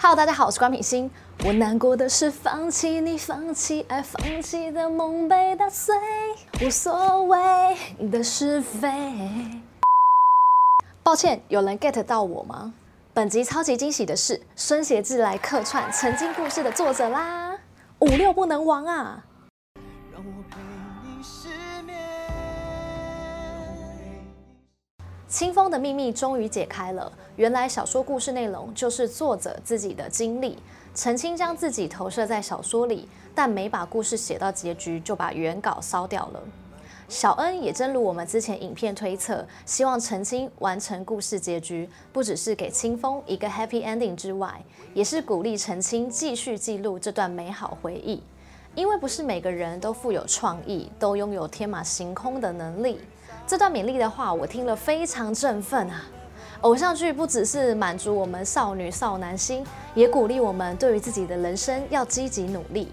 Hello，大家好，我是关品欣。我难过的是放弃你，放弃爱，放弃的梦被打碎，无所谓的是非。抱歉，有人 get 到我吗？本集超级惊喜的是，孙协志来客串曾经故事的作者啦，五六不能亡啊！让我陪你清风的秘密终于解开了，原来小说故事内容就是作者自己的经历。陈清将自己投射在小说里，但没把故事写到结局，就把原稿烧掉了。小恩也正如我们之前影片推测，希望陈清完成故事结局，不只是给清风一个 happy ending 之外，也是鼓励陈清继续记录这段美好回忆。因为不是每个人都富有创意，都拥有天马行空的能力。这段勉励的话，我听了非常振奋啊！偶像剧不只是满足我们少女少男心，也鼓励我们对于自己的人生要积极努力。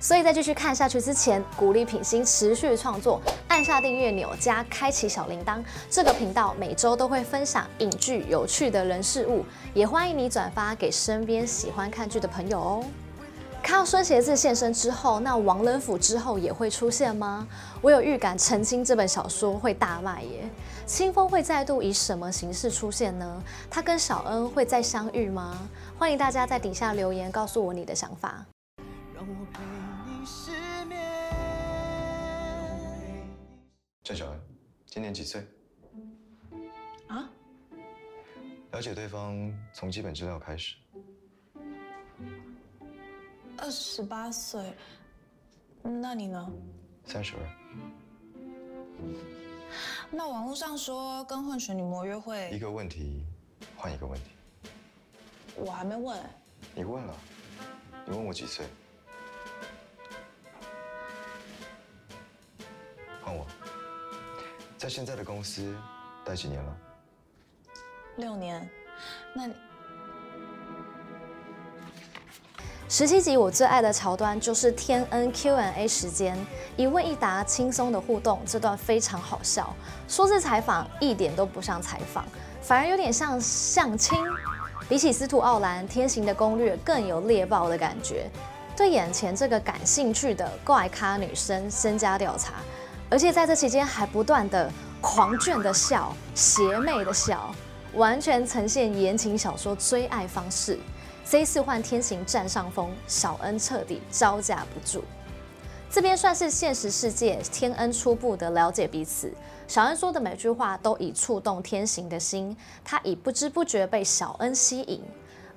所以在继续看下去之前，鼓励品心持续创作，按下订阅钮加开启小铃铛。这个频道每周都会分享影剧有趣的人事物，也欢迎你转发给身边喜欢看剧的朋友哦。看到孙协志现身之后，那王仁甫之后也会出现吗？我有预感，《澄清》这本小说会大卖耶。清风会再度以什么形式出现呢？他跟小恩会再相遇吗？欢迎大家在底下留言告诉我你的想法。让我陪你失眠郑小恩，今年几岁？啊？了解对方从基本资料开始。二十八岁，那你呢？三十二。那网络上说跟混血女模约会，一个问题换一个问题。我还没问。你问了，你问我几岁？换我。在现在的公司待几年了？六年。那你？十七集我最爱的桥段就是天恩 Q&A 时间，一问一答轻松的互动，这段非常好笑。说是采访，一点都不像采访，反而有点像相亲。比起司徒傲兰，天行的攻略更有猎豹的感觉，对眼前这个感兴趣的怪咖女生深加调查，而且在这期间还不断的狂卷的笑，邪魅的笑，完全呈现言情小说追爱方式。C 四换天行占上风，小恩彻底招架不住。这边算是现实世界天恩初步的了解彼此。小恩说的每句话都已触动天行的心，他已不知不觉被小恩吸引。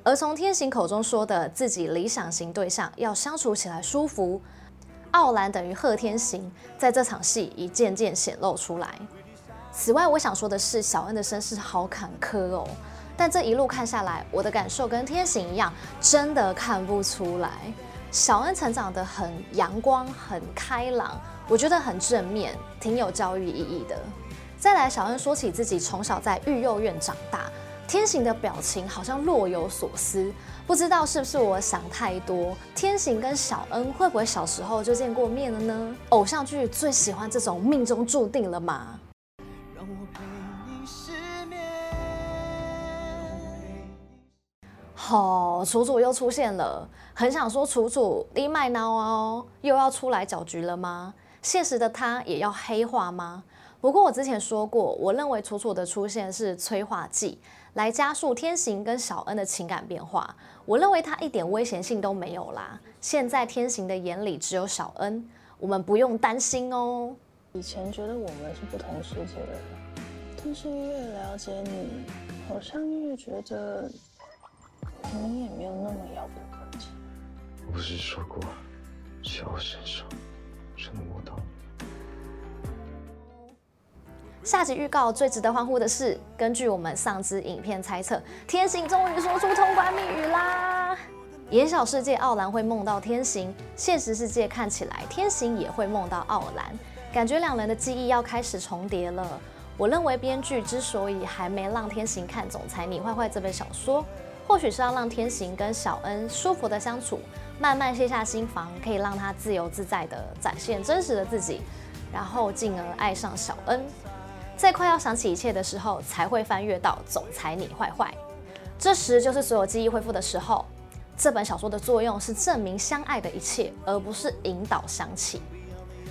而从天行口中说的自己理想型对象要相处起来舒服，傲兰等于贺天行，在这场戏已渐渐显露出来。此外，我想说的是，小恩的身世好坎坷哦。但这一路看下来，我的感受跟天行一样，真的看不出来。小恩成长得很阳光、很开朗，我觉得很正面，挺有教育意义的。再来，小恩说起自己从小在育幼院长大，天行的表情好像若有所思，不知道是不是我想太多。天行跟小恩会不会小时候就见过面了呢？偶像剧最喜欢这种命中注定了嘛。哦，楚楚又出现了，很想说楚楚你麦闹哦，又要出来搅局了吗？现实的他也要黑化吗？不过我之前说过，我认为楚楚的出现是催化剂，来加速天行跟小恩的情感变化。我认为他一点危险性都没有啦。现在天行的眼里只有小恩，我们不用担心哦。以前觉得我们是不同世界的人，但是越了解你，好像越觉得。你也没有那么遥不可及。我不是说过，只要我伸手就能摸到。下集预告最值得欢呼的是，根据我们上支影片猜测，天行终于说出通关密语啦！演小世界傲兰会梦到天行，现实世界看起来天行也会梦到傲兰，感觉两人的记忆要开始重叠了。我认为编剧之所以还没让天行看《总裁你坏坏》这本小说。或许是要让天行跟小恩舒服的相处，慢慢卸下心防，可以让他自由自在的展现真实的自己，然后进而爱上小恩。在快要想起一切的时候，才会翻阅到《总裁你坏坏》。这时就是所有记忆恢复的时候。这本小说的作用是证明相爱的一切，而不是引导想起。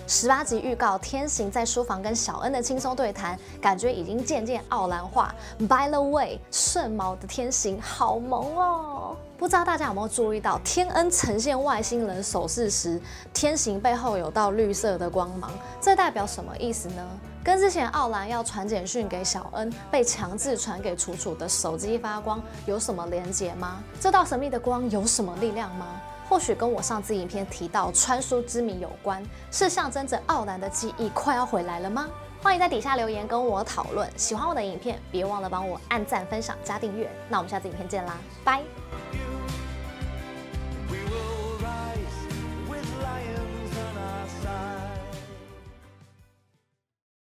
十八集预告天行在书房跟小恩的轻松对谈，感觉已经渐渐奥兰化。By the way，顺毛的天行好萌哦！不知道大家有没有注意到，天恩呈现外星人手势时，天行背后有道绿色的光芒，这代表什么意思呢？跟之前奥兰要传简讯给小恩，被强制传给楚楚的手机发光有什么连结吗？这道神秘的光有什么力量吗？或许跟我上次影片提到穿书之谜有关，是象征着傲兰的记忆快要回来了吗？欢迎在底下留言跟我讨论。喜欢我的影片，别忘了帮我按赞、分享、加订阅。那我们下次影片见啦，拜。